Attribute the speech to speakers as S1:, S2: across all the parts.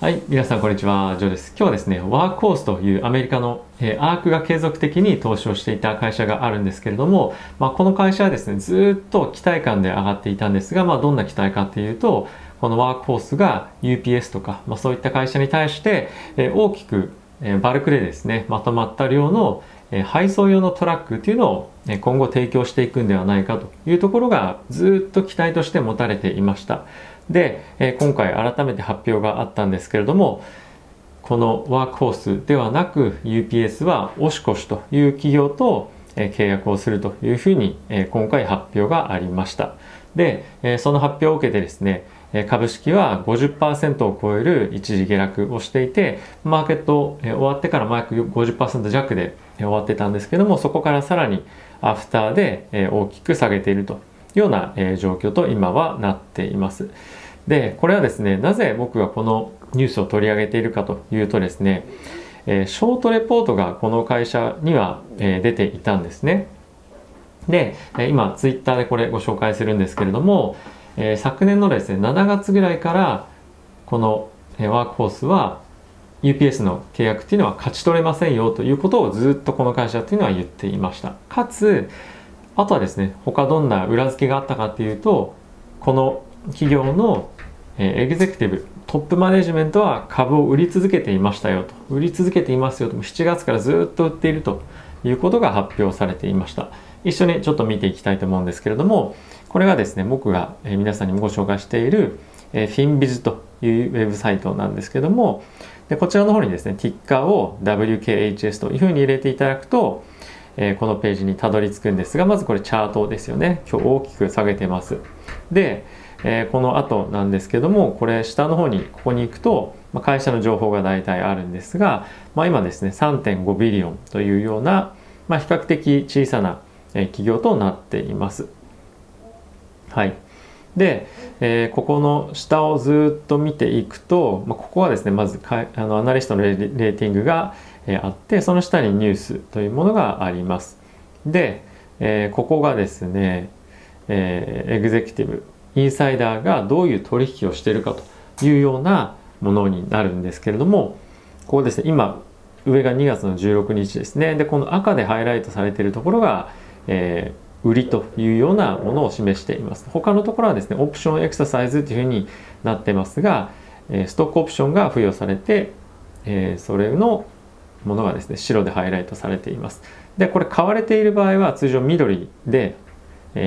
S1: はい、皆さんこんにちは、ジョーです。今日はですね、ワークホースというアメリカの、えー、アークが継続的に投資をしていた会社があるんですけれども、まあ、この会社はですね、ずっと期待感で上がっていたんですが、まあ、どんな期待かっていうと、このワークホースが UPS とか、まあ、そういった会社に対して、えー、大きく、えー、バルクでですね、まとまった量の、え配送用のトラックっていうのを今後提供していくんではないかというところがずっと期待として持たれていました。で、え今回改めて発表があったんですけれどもこのワークホースではなく UPS はオシコシという企業と契約をするというふうに今回発表がありました。でその発表を受けてですね株式は50%を超える一時下落をしていてマーケット終わってからマーク50%弱で終わってたんですけどもそこからさらにアフターで大きく下げていると。ような、状況と今はなっています。で、これはですね、なぜ僕がこのニュースを取り上げているかというとですね、えショートレポートがこの会社には、出ていたんですね。で、今ツイッターでこれご紹介するんですけれども、え昨年のですね、7月ぐらいからこの、ワークフォースは UPS の契約っていうのは勝ち取れませんよということをずっとこの会社っていうのは言っていました。かつ、あとはですね他どんな裏付けがあったかっていうとこの企業のエグゼクティブトップマネジメントは株を売り続けていましたよと。売り続けていますよと7月からずっと売っているということが発表されていました。一緒にちょっと見ていきたいと思うんですけれどもこれがですね僕が皆さんにもご紹介しているフィンビズというウェブサイトなんですけどもでこちらの方にですねティッカーを WKHS というふうに入れていただくとえー、このページにたどり着くんですがまずこれチャートですよね。今日大きく下げてます。で、えー、この後なんですけどもこれ下の方にここに行くと、まあ、会社の情報が大体あるんですが、まあ、今ですね3.5ビリオンというような、まあ、比較的小さな企業となっています。はい。で、えー、ここの下をずっと見ていくと、まあ、ここはですねまずかあのアナリストのレーティングがえあってその下にニュースというものがあります。で、えここがですね、えエグゼクティブインサイダーがどういう取引をしているかというようなものになるんですけれどもここですね今上が2月の16日ですねでこの赤でハイライトされているところが、えー、売りというようなものを示しています。他のところはですねオプションエクササイズというふうになってますが、ストックオプションが付与されて、それのものがですね白でハイライトされています。でこれ買われている場合は通常緑で、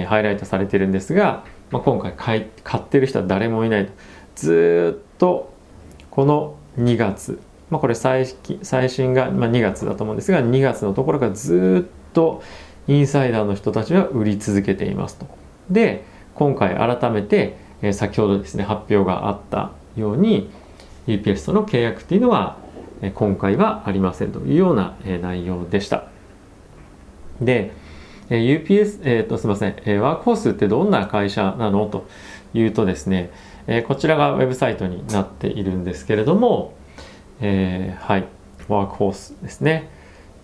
S1: ハイライトされてるんですが、まあ、今回買い買ってる人は誰もいないと。ずっとこの2月、まあ、これ最最新が、まあ、2月だと思うんですが2月のところがずっとインサイダーの人たちは売り続けていますとで今回改めて、えー、先ほどですね発表があったように UPS との契約っていうのは今回はありませんというような内容でした。で、えー UPS、えー、とすみません、ワークホースってどんな会社なのというとですね、こちらがウェブサイトになっているんですけれども、えー、はい、ワークホースですね。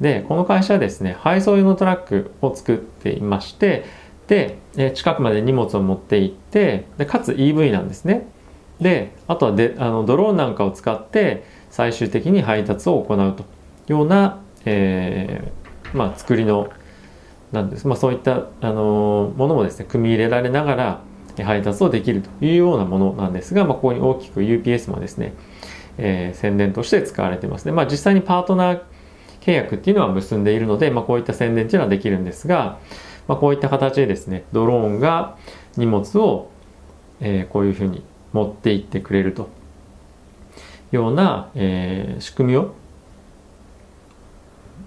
S1: で、この会社はですね、配送用のトラックを作っていまして、で、近くまで荷物を持って行って、でかつ EV なんですね。で、あとはであのドローンなんかを使って、最終的に配達を行うというような、えー、まあ、作りのなんです、まあ、そういった、あのものもですね組み入れられながら配達をできるというようなものなんですが、まあ、ここに大きく UPS もですね、えー、宣伝として使われてますね、まあ、実際にパートナー契約っていうのは結んでいるので、まあ、こういった宣伝っていうのはできるんですが、まあ、こういった形でですねドローンが荷物を、えー、こういうふうに持って行ってくれるとような、えー、仕組みを、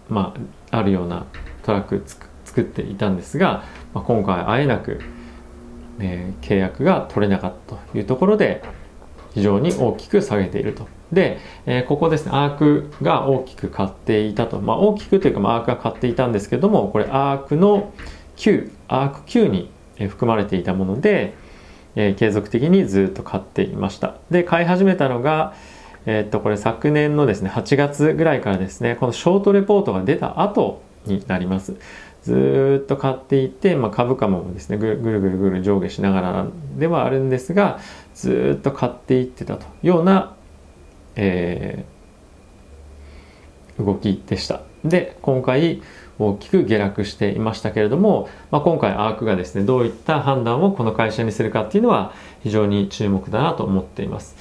S1: まあ、あるようなトラック作っていたんですが、まあ、今回あえなく、えー、契約が取れなかったというところで非常に大きく下げていると。で、えー、ここですね、アークが大きく買っていたと。まあ、大きくというか、まあ、アークが買っていたんですけども、これアークの9、アーク9に含まれていたもので、えー、継続的にずっと買っていました。で、買い始めたのが、えっと、これ昨年のですね、8月ぐらいからですね、このショートレポートが出た後になります。ずっと買っていて、まあ、株価もですねぐるぐるぐる上下しながらではあるんですがずっと買っていってたというような、えー、動きでした。で、今回大きく下落していましたけれども、まあ、今回アークがですね、どういった判断をこの会社にするかっていうのは非常に注目だなと思っています。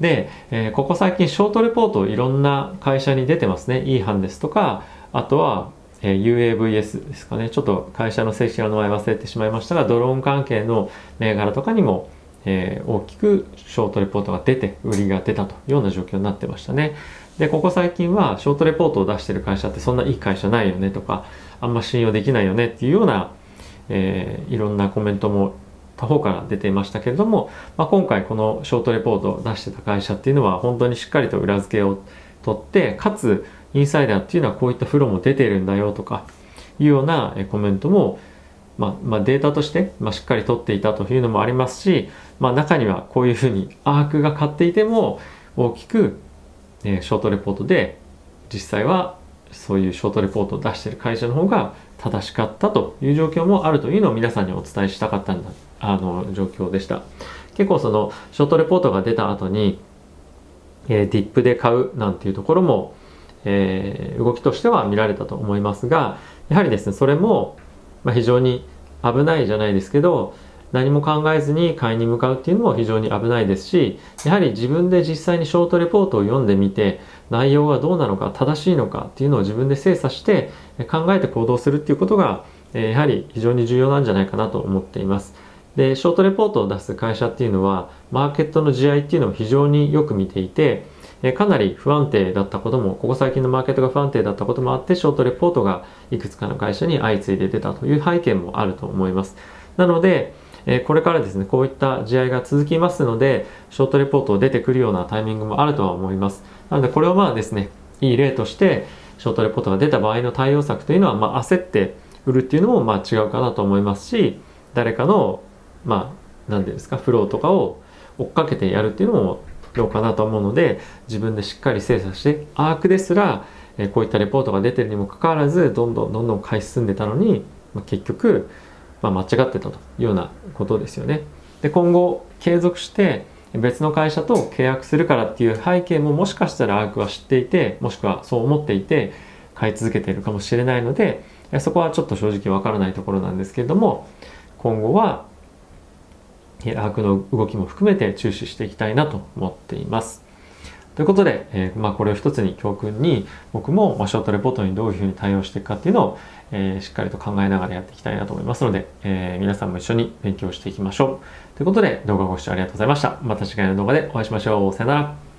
S1: で、えー、ここ最近ショートレポートいろんな会社に出てますね。E 班ですとか、あとは、えー、UAVS ですかね。ちょっと会社の正式な名前忘れてしまいましたが、ドローン関係の銘柄とかにも、えー、大きくショートレポートが出て、売りが出たというような状況になってましたね。で、ここ最近はショートレポートを出してる会社ってそんないい会社ないよねとか、あんま信用できないよねっていうような、えー、いろんなコメントも他方から出ていましたけれども、まあ、今回このショートレポートを出してた会社っていうのは本当にしっかりと裏付けを取ってかつインサイダーっていうのはこういったフローも出てるんだよとかいうようなコメントも、まあ、まあ、データとして、まあ、しっかり取っていたというのもありますし、まあ、中にはこういうふうにアークが買っていても大きく、えショートレポートで実際はそういうショートレポートを出してる会社の方が正しかったという状況もあるというのを皆さんにお伝えしたかったんだあの状況でした。結構そのショートレポートが出た後に、えー、ディップで買うなんていうところも、えー、動きとしては見られたと思いますがやはりですねそれも、まあ、非常に危ないじゃないですけど何も考えずに買いに向かうっていうのも非常に危ないですしやはり自分で実際にショートレポートを読んでみて内容がどうなのか正しいのかっていうのを自分で精査して考えて行動するっていうことがやはり非常に重要なんじゃないかなと思っています。でショートレポートを出す会社っていうのはマーケットの地合いっていうのを非常によく見ていてかなり不安定だったこともここ最近のマーケットが不安定だったこともあってショートレポートがいくつかの会社に相次いで出たという背景もあると思います。なのでこれからですねこういった地合が続きますのでショートレポートを出てくるようなタイミングもあるとは思います。なのでこれをまあですねいい例としてショートレポートが出た場合の対応策というのは、まあ、焦って売るっていうのもまあ違うかなと思いますし誰かのまあ何て言うんですかフローとかを追っかけてやるっていうのもどうかなと思うので自分でしっかり精査してアークですら、えこういったレポートが出てるにもかかわらずどんどんどんどん買い進んでたのに、まあ、結局、まあ、間違ってたというようなことですよね。で今後継続して別の会社と契約するからっていう背景ももしかしたらアークは知っていてもしくはそう思っていて買い続けているかもしれないのでそこはちょっと正直わからないところなんですけれども今後はアークの動きも含めて注視していきたいなと思っています。ということで、えー、まあ、これを一つに教訓に僕も、まショートレポートにどういうふうに対応していくかっていうのを、えー、しっかりと考えながらやっていきたいなと思いますので、えー、皆さんも一緒に勉強していきましょう。ということで動画ご視聴ありがとうございました。また次回の動画でお会いしましょう。さよなら。